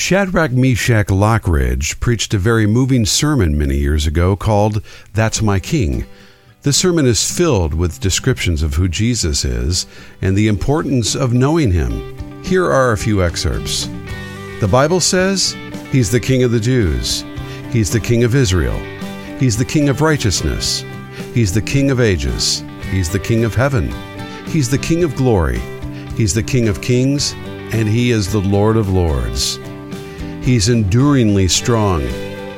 Shadrach Meshach Lockridge preached a very moving sermon many years ago called That's My King. The sermon is filled with descriptions of who Jesus is and the importance of knowing him. Here are a few excerpts. The Bible says He's the King of the Jews, He's the King of Israel, He's the King of righteousness, He's the King of ages, He's the King of heaven, He's the King of glory, He's the King of kings, and He is the Lord of lords. He's enduringly strong.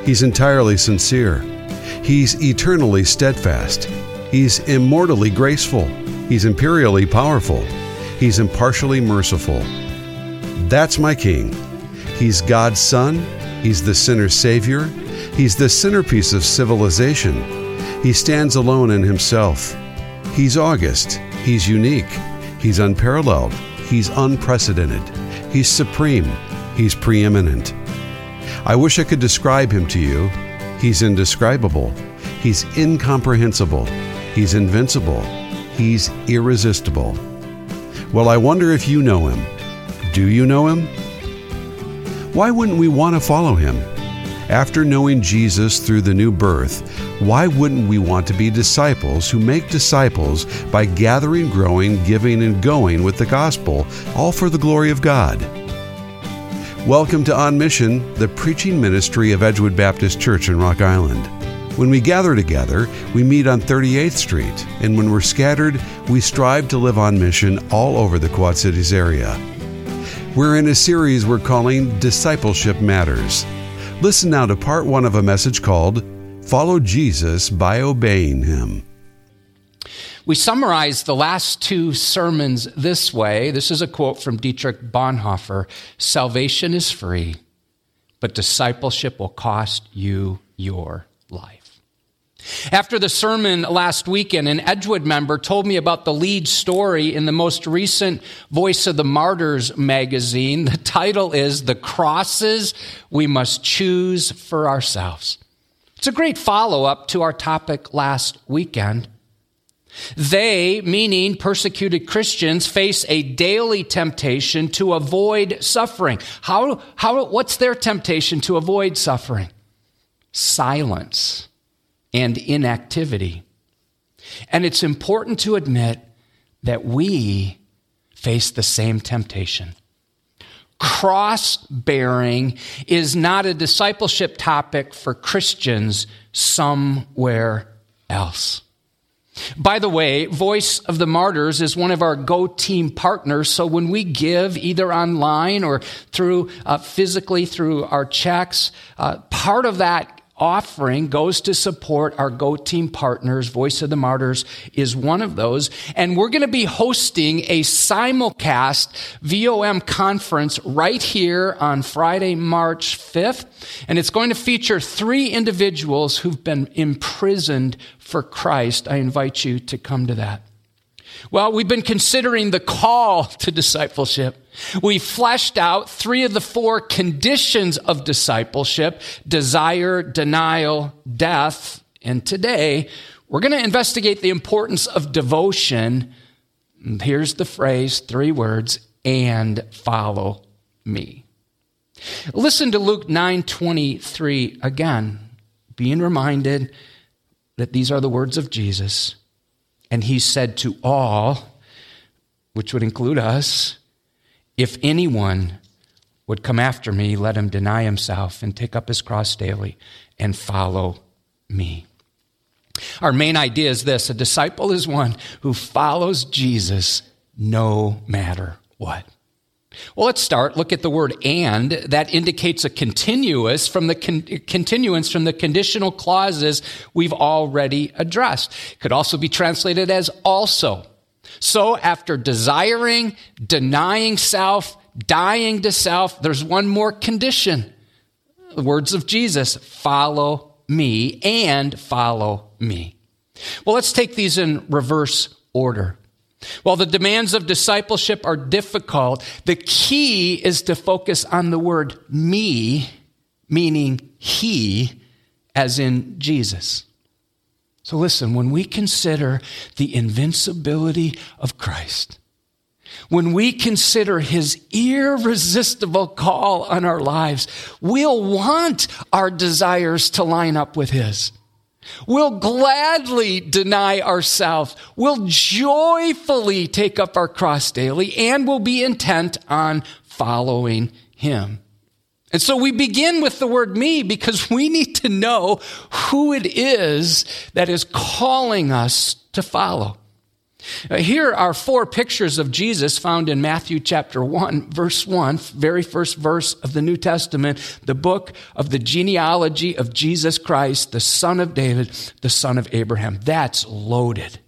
He's entirely sincere. He's eternally steadfast. He's immortally graceful. He's imperially powerful. He's impartially merciful. That's my King. He's God's Son. He's the sinner's Savior. He's the centerpiece of civilization. He stands alone in himself. He's august. He's unique. He's unparalleled. He's unprecedented. He's supreme. He's preeminent. I wish I could describe him to you. He's indescribable. He's incomprehensible. He's invincible. He's irresistible. Well, I wonder if you know him. Do you know him? Why wouldn't we want to follow him? After knowing Jesus through the new birth, why wouldn't we want to be disciples who make disciples by gathering, growing, giving, and going with the gospel, all for the glory of God? Welcome to On Mission, the preaching ministry of Edgewood Baptist Church in Rock Island. When we gather together, we meet on 38th Street, and when we're scattered, we strive to live on mission all over the Quad Cities area. We're in a series we're calling Discipleship Matters. Listen now to part one of a message called Follow Jesus by Obeying Him. We summarize the last two sermons this way. This is a quote from Dietrich Bonhoeffer Salvation is free, but discipleship will cost you your life. After the sermon last weekend, an Edgewood member told me about the lead story in the most recent Voice of the Martyrs magazine. The title is The Crosses We Must Choose for Ourselves. It's a great follow up to our topic last weekend. They, meaning persecuted Christians, face a daily temptation to avoid suffering. How, how, what's their temptation to avoid suffering? Silence and inactivity. And it's important to admit that we face the same temptation. Cross bearing is not a discipleship topic for Christians somewhere else. By the way, Voice of the Martyrs is one of our Go Team partners. So when we give, either online or through uh, physically through our checks, uh, part of that offering goes to support our Go Team partners. Voice of the Martyrs is one of those. And we're going to be hosting a simulcast VOM conference right here on Friday, March 5th. And it's going to feature three individuals who've been imprisoned for Christ. I invite you to come to that. Well, we've been considering the call to discipleship. We fleshed out three of the four conditions of discipleship desire, denial, death. And today, we're going to investigate the importance of devotion. Here's the phrase, three words, and follow me. Listen to Luke 9:23 again, being reminded that these are the words of Jesus. And he said to all, which would include us, if anyone would come after me, let him deny himself and take up his cross daily and follow me. Our main idea is this a disciple is one who follows Jesus no matter what. Well, let's start. Look at the word and. That indicates a continuous from the con- continuance from the conditional clauses we've already addressed. Could also be translated as also. So after desiring, denying self, dying to self, there's one more condition. The words of Jesus, follow me and follow me. Well, let's take these in reverse order. While the demands of discipleship are difficult, the key is to focus on the word me, meaning he, as in Jesus. So listen, when we consider the invincibility of Christ, when we consider his irresistible call on our lives, we'll want our desires to line up with his. We'll gladly deny ourselves. We'll joyfully take up our cross daily and we'll be intent on following him. And so we begin with the word me because we need to know who it is that is calling us to follow. Uh, here are four pictures of Jesus found in Matthew chapter 1, verse 1, very first verse of the New Testament, the book of the genealogy of Jesus Christ, the son of David, the son of Abraham. That's loaded.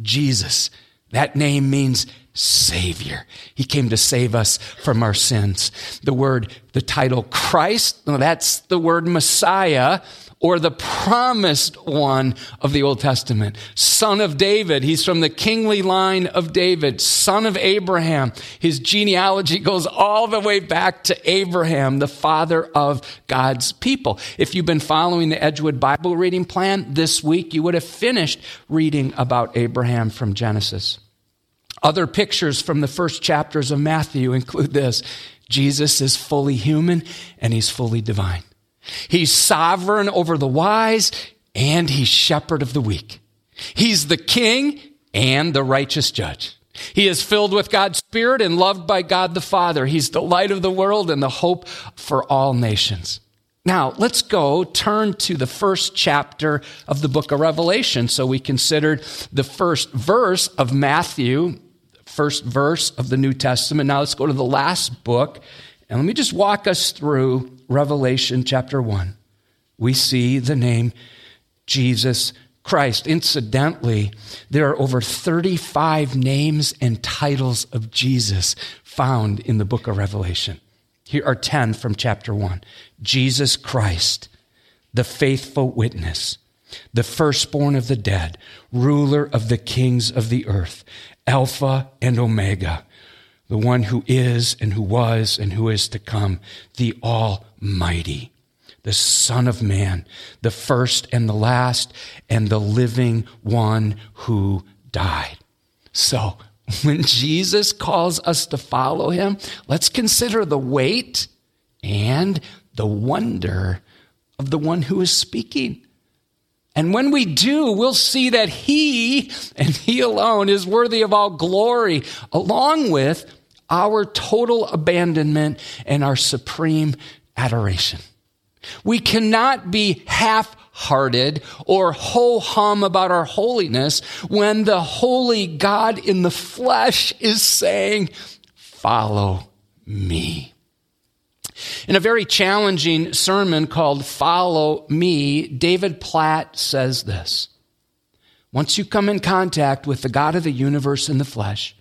Jesus. That name means Savior. He came to save us from our sins. The word, the title Christ, that's the word Messiah or the promised one of the Old Testament. Son of David. He's from the kingly line of David. Son of Abraham. His genealogy goes all the way back to Abraham, the father of God's people. If you've been following the Edgewood Bible reading plan this week, you would have finished reading about Abraham from Genesis. Other pictures from the first chapters of Matthew include this Jesus is fully human and he's fully divine. He's sovereign over the wise and he's shepherd of the weak. He's the king and the righteous judge. He is filled with God's Spirit and loved by God the Father. He's the light of the world and the hope for all nations. Now, let's go turn to the first chapter of the book of Revelation. So we considered the first verse of Matthew first verse of the New Testament. Now let's go to the last book. And let me just walk us through Revelation chapter 1. We see the name Jesus Christ. Incidentally, there are over 35 names and titles of Jesus found in the book of Revelation. Here are 10 from chapter 1 Jesus Christ, the faithful witness, the firstborn of the dead, ruler of the kings of the earth, Alpha and Omega, the one who is and who was and who is to come, the Almighty, the Son of Man, the first and the last, and the living one who died. So, when Jesus calls us to follow him, let's consider the weight and the wonder of the one who is speaking. And when we do, we'll see that He and He alone is worthy of all glory, along with our total abandonment and our supreme adoration. We cannot be half hearted or ho hum about our holiness when the holy God in the flesh is saying, Follow me. In a very challenging sermon called Follow Me, David Platt says this Once you come in contact with the God of the universe in the flesh,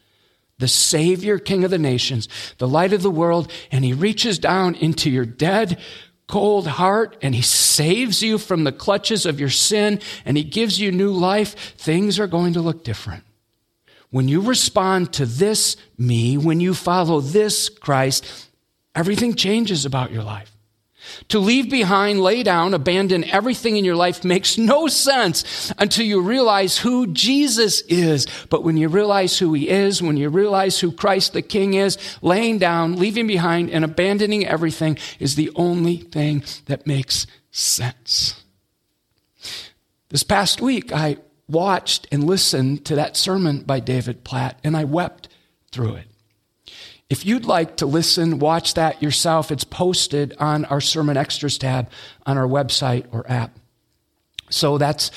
the Savior, King of the nations, the light of the world, and He reaches down into your dead, cold heart and He saves you from the clutches of your sin and He gives you new life, things are going to look different. When you respond to this me, when you follow this Christ, Everything changes about your life. To leave behind, lay down, abandon everything in your life makes no sense until you realize who Jesus is. But when you realize who he is, when you realize who Christ the King is, laying down, leaving behind, and abandoning everything is the only thing that makes sense. This past week, I watched and listened to that sermon by David Platt, and I wept through it. If you'd like to listen, watch that yourself, it's posted on our Sermon Extras tab on our website or app. So that's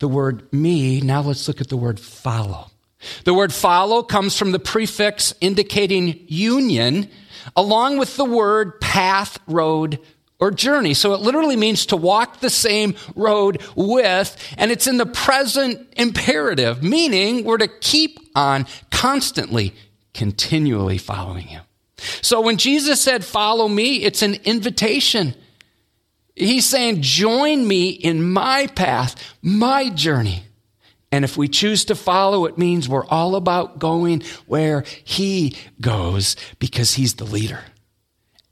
the word me. Now let's look at the word follow. The word follow comes from the prefix indicating union, along with the word path, road, or journey. So it literally means to walk the same road with, and it's in the present imperative, meaning we're to keep on constantly continually following him. So when Jesus said, Follow me, it's an invitation. He's saying, Join me in my path, my journey. And if we choose to follow, it means we're all about going where he goes because he's the leader.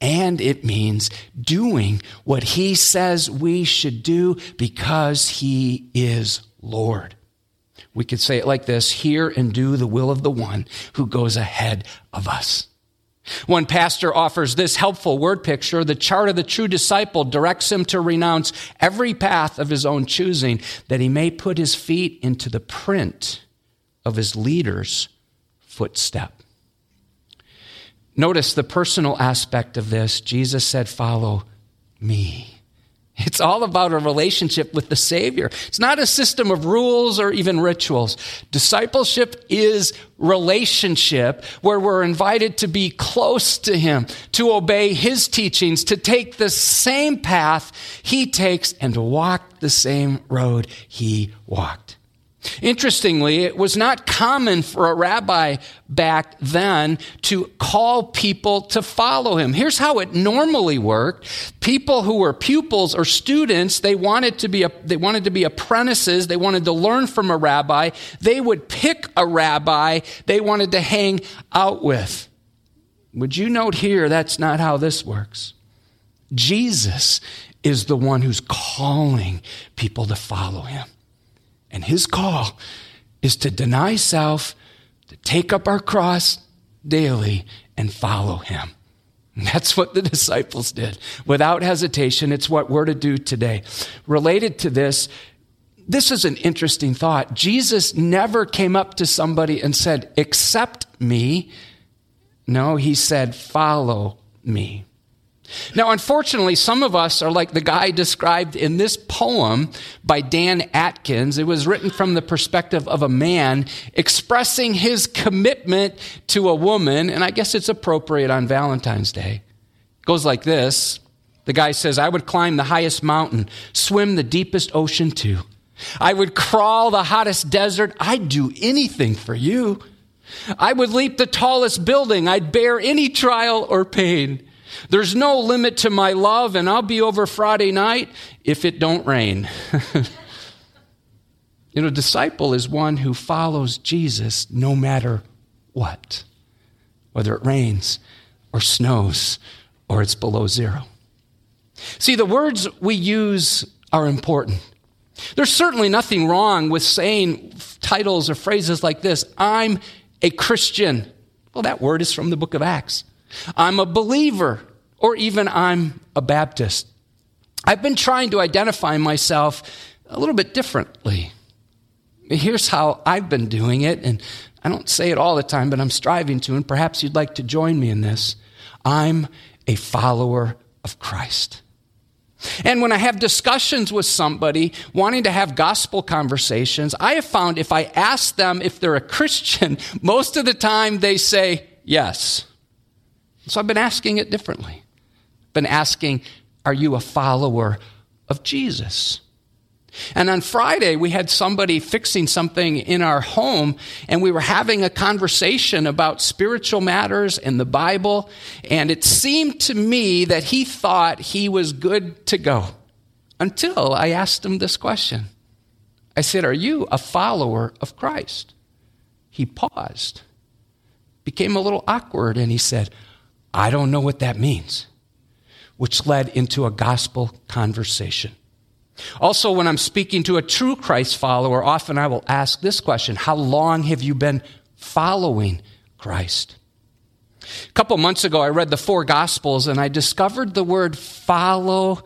And it means doing what he says we should do because he is Lord. We could say it like this Hear and do the will of the one who goes ahead of us. One pastor offers this helpful word picture. The chart of the true disciple directs him to renounce every path of his own choosing that he may put his feet into the print of his leader's footstep. Notice the personal aspect of this. Jesus said, Follow me. It's all about a relationship with the Savior. It's not a system of rules or even rituals. Discipleship is relationship where we're invited to be close to Him, to obey His teachings, to take the same path He takes, and to walk the same road He walked. Interestingly, it was not common for a rabbi back then to call people to follow him. Here's how it normally worked. People who were pupils or students, they wanted to be, a, they wanted to be apprentices. They wanted to learn from a rabbi. They would pick a rabbi they wanted to hang out with. Would you note here that's not how this works? Jesus is the one who's calling people to follow him. And his call is to deny self, to take up our cross daily and follow him. And that's what the disciples did. Without hesitation, it's what we're to do today. Related to this, this is an interesting thought. Jesus never came up to somebody and said, Accept me. No, he said, Follow me. Now, unfortunately, some of us are like the guy described in this poem by Dan Atkins. It was written from the perspective of a man expressing his commitment to a woman, and I guess it's appropriate on Valentine's Day. It goes like this The guy says, I would climb the highest mountain, swim the deepest ocean too. I would crawl the hottest desert. I'd do anything for you. I would leap the tallest building. I'd bear any trial or pain. There's no limit to my love, and I'll be over Friday night if it don't rain. you know, disciple is one who follows Jesus no matter what, whether it rains or snows or it's below zero. See, the words we use are important. There's certainly nothing wrong with saying titles or phrases like this I'm a Christian. Well, that word is from the book of Acts. I'm a believer, or even I'm a Baptist. I've been trying to identify myself a little bit differently. Here's how I've been doing it, and I don't say it all the time, but I'm striving to, and perhaps you'd like to join me in this. I'm a follower of Christ. And when I have discussions with somebody wanting to have gospel conversations, I have found if I ask them if they're a Christian, most of the time they say yes. So I've been asking it differently. Been asking, are you a follower of Jesus? And on Friday, we had somebody fixing something in our home, and we were having a conversation about spiritual matters and the Bible. And it seemed to me that he thought he was good to go until I asked him this question. I said, Are you a follower of Christ? He paused, became a little awkward, and he said, I don't know what that means, which led into a gospel conversation. Also, when I'm speaking to a true Christ follower, often I will ask this question How long have you been following Christ? A couple months ago, I read the four Gospels and I discovered the word follow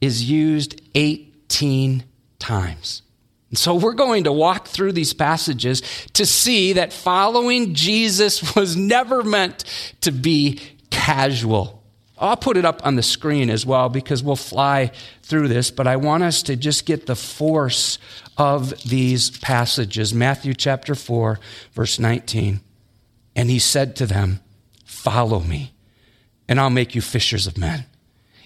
is used 18 times. And so we're going to walk through these passages to see that following Jesus was never meant to be casual. I'll put it up on the screen as well because we'll fly through this, but I want us to just get the force of these passages. Matthew chapter 4, verse 19. And he said to them, Follow me, and I'll make you fishers of men.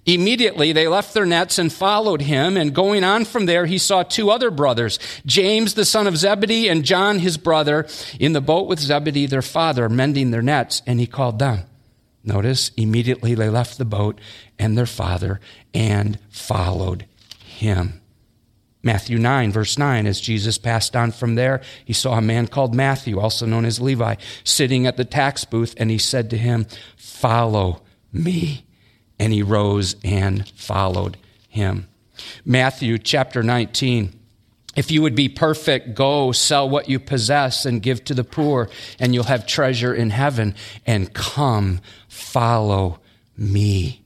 Immediately they left their nets and followed him, and going on from there, he saw two other brothers, James the son of Zebedee and John his brother, in the boat with Zebedee their father, mending their nets, and he called them. Notice, immediately they left the boat and their father and followed him. Matthew 9, verse 9, as Jesus passed on from there, he saw a man called Matthew, also known as Levi, sitting at the tax booth, and he said to him, Follow me and he rose and followed him. Matthew chapter 19. If you would be perfect, go sell what you possess and give to the poor, and you'll have treasure in heaven. And come, follow me.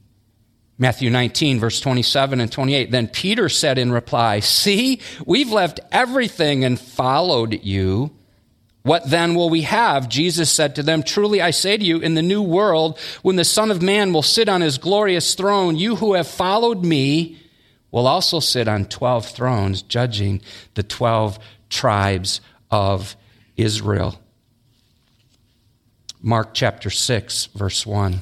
Matthew 19, verse 27 and 28. Then Peter said in reply, See, we've left everything and followed you. What then will we have? Jesus said to them, Truly I say to you, in the new world, when the Son of Man will sit on his glorious throne, you who have followed me will also sit on 12 thrones, judging the 12 tribes of Israel. Mark chapter 6, verse 1.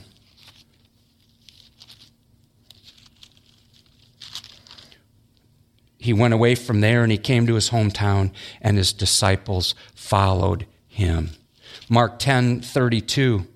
He went away from there and he came to his hometown, and his disciples followed him. Mark 10 32.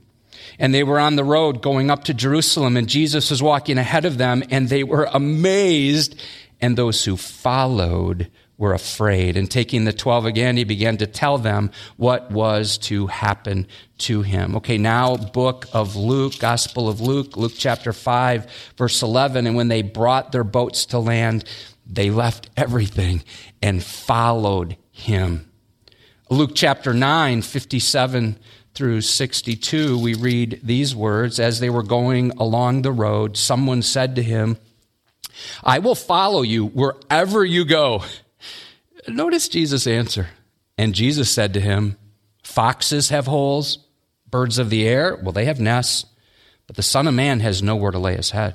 And they were on the road going up to Jerusalem, and Jesus was walking ahead of them, and they were amazed, and those who followed were afraid. And taking the twelve again, he began to tell them what was to happen to him. Okay, now, book of Luke, Gospel of Luke, Luke chapter 5, verse 11. And when they brought their boats to land, they left everything and followed him. Luke chapter 9, 57 through 62, we read these words As they were going along the road, someone said to him, I will follow you wherever you go. Notice Jesus' answer. And Jesus said to him, Foxes have holes, birds of the air, well, they have nests, but the Son of Man has nowhere to lay his head.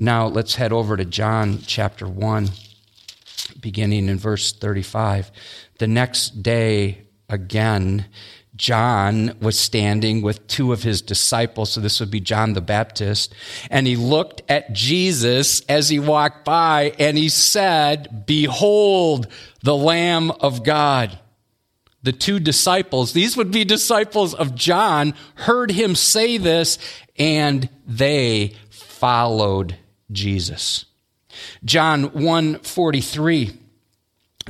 Now let's head over to John chapter 1, beginning in verse 35. The next day, again, John was standing with two of his disciples, so this would be John the Baptist, and he looked at Jesus as he walked by and he said, Behold the Lamb of God. The two disciples, these would be disciples of John, heard him say this and they followed Jesus. John 143.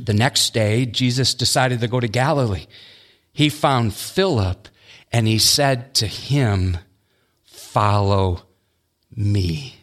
The next day, Jesus decided to go to Galilee he found Philip and he said to him, Follow me.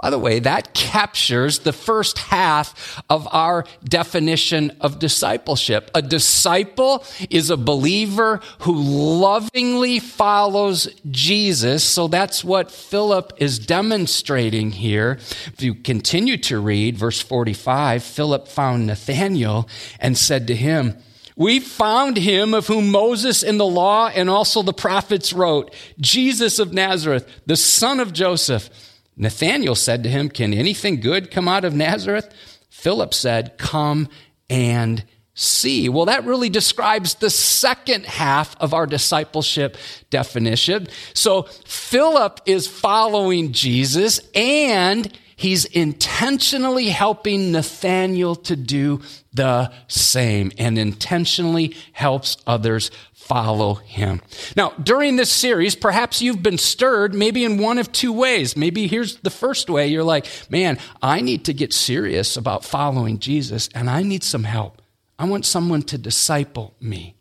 By the way, that captures the first half of our definition of discipleship. A disciple is a believer who lovingly follows Jesus. So that's what Philip is demonstrating here. If you continue to read verse 45, Philip found Nathanael and said to him, we found him of whom Moses in the law and also the prophets wrote, Jesus of Nazareth, the son of Joseph. Nathanael said to him, Can anything good come out of Nazareth? Philip said, Come and see. Well, that really describes the second half of our discipleship definition. So Philip is following Jesus and he's intentionally helping Nathanael to do the same and intentionally helps others follow him. Now, during this series, perhaps you've been stirred maybe in one of two ways. Maybe here's the first way you're like, man, I need to get serious about following Jesus and I need some help. I want someone to disciple me.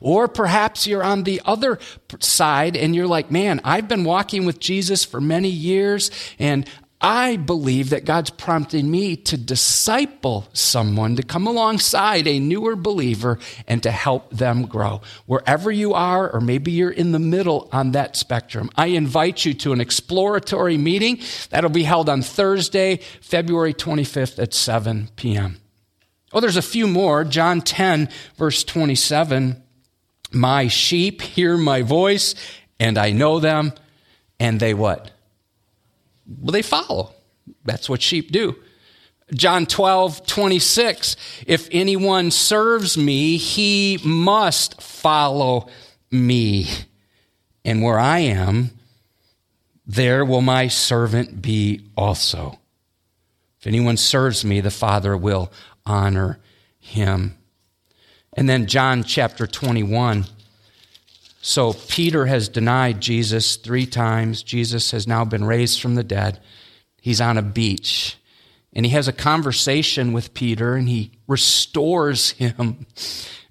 Or perhaps you're on the other side and you're like, man, I've been walking with Jesus for many years and I believe that God's prompting me to disciple someone, to come alongside a newer believer and to help them grow. Wherever you are, or maybe you're in the middle on that spectrum, I invite you to an exploratory meeting that'll be held on Thursday, February 25th at 7 p.m. Oh, there's a few more. John 10, verse 27. My sheep hear my voice, and I know them, and they what? Well, they follow. That's what sheep do. John 12, 26. If anyone serves me, he must follow me. And where I am, there will my servant be also. If anyone serves me, the Father will honor him. And then John chapter 21. So Peter has denied Jesus three times. Jesus has now been raised from the dead. He's on a beach. And he has a conversation with Peter and he restores him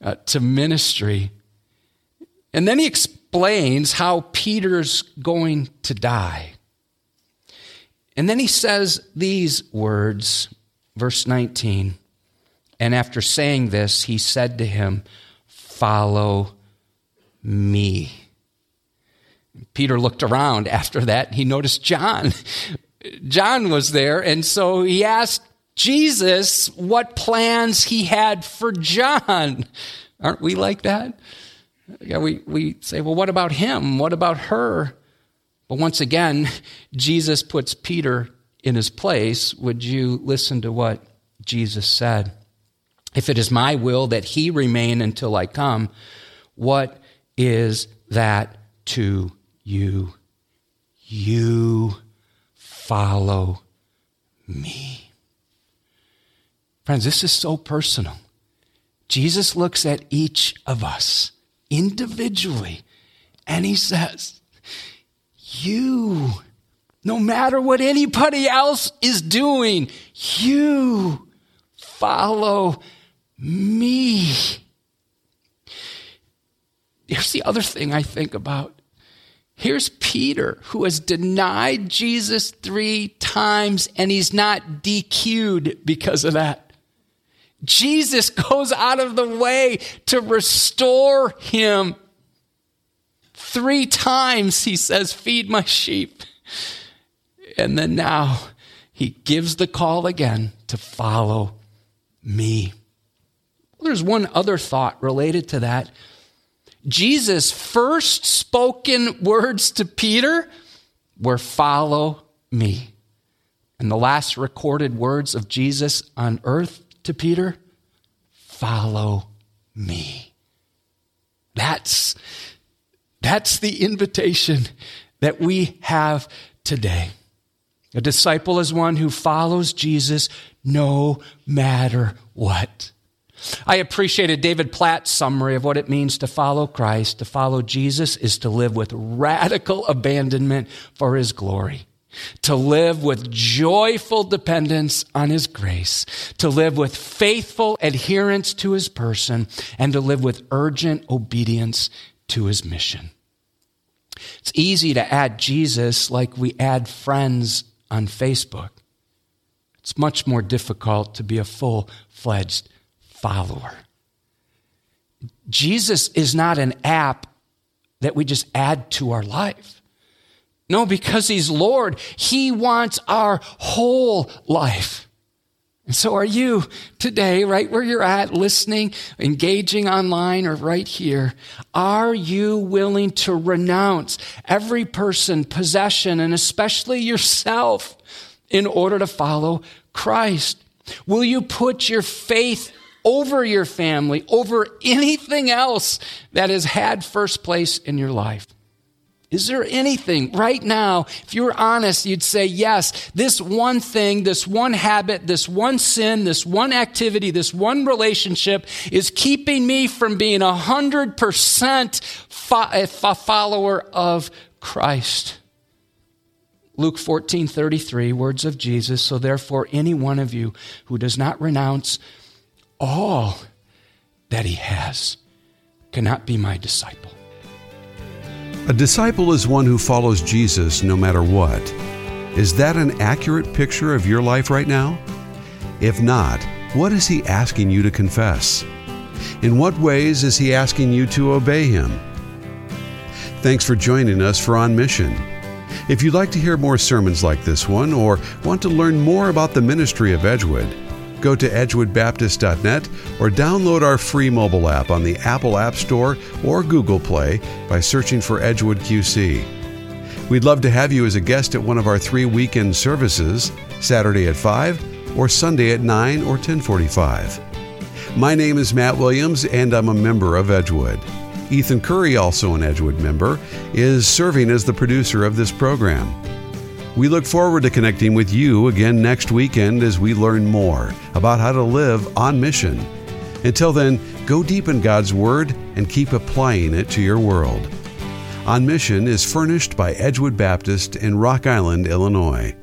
uh, to ministry. And then he explains how Peter's going to die. And then he says these words, verse 19. And after saying this, he said to him, Follow me. Peter looked around after that. He noticed John. John was there. And so he asked Jesus what plans he had for John. Aren't we like that? Yeah, we, we say, well, what about him? What about her? But once again, Jesus puts Peter in his place. Would you listen to what Jesus said? If it is my will that he remain until I come, what is that to you? You follow me. Friends, this is so personal. Jesus looks at each of us individually and he says, You, no matter what anybody else is doing, you follow me. Here's the other thing I think about. Here's Peter, who has denied Jesus three times, and he's not DQ'd because of that. Jesus goes out of the way to restore him. Three times he says, Feed my sheep. And then now he gives the call again to follow me. There's one other thought related to that. Jesus' first spoken words to Peter were, Follow me. And the last recorded words of Jesus on earth to Peter, Follow me. That's, that's the invitation that we have today. A disciple is one who follows Jesus no matter what. I appreciated David Platt's summary of what it means to follow Christ. To follow Jesus is to live with radical abandonment for his glory. To live with joyful dependence on his grace, to live with faithful adherence to his person, and to live with urgent obedience to his mission. It's easy to add Jesus like we add friends on Facebook. It's much more difficult to be a full fledged follower. Jesus is not an app that we just add to our life. No, because He's Lord, He wants our whole life. And so are you today, right where you're at, listening, engaging online, or right here. Are you willing to renounce every person, possession, and especially yourself in order to follow Christ? Will you put your faith over your family, over anything else that has had first place in your life? Is there anything right now, if you were honest, you'd say, yes, this one thing, this one habit, this one sin, this one activity, this one relationship is keeping me from being a hundred percent a follower of Christ. Luke 14, 33, words of Jesus. So therefore, any one of you who does not renounce all that he has cannot be my disciple. A disciple is one who follows Jesus no matter what. Is that an accurate picture of your life right now? If not, what is he asking you to confess? In what ways is he asking you to obey him? Thanks for joining us for On Mission. If you'd like to hear more sermons like this one or want to learn more about the ministry of Edgewood, go to edgewoodbaptist.net or download our free mobile app on the Apple App Store or Google Play by searching for Edgewood QC. We'd love to have you as a guest at one of our three weekend services, Saturday at 5 or Sunday at 9 or 1045. My name is Matt Williams and I'm a member of Edgewood. Ethan Curry, also an Edgewood member, is serving as the producer of this program. We look forward to connecting with you again next weekend as we learn more about how to live on mission. Until then, go deep in God's Word and keep applying it to your world. On Mission is furnished by Edgewood Baptist in Rock Island, Illinois.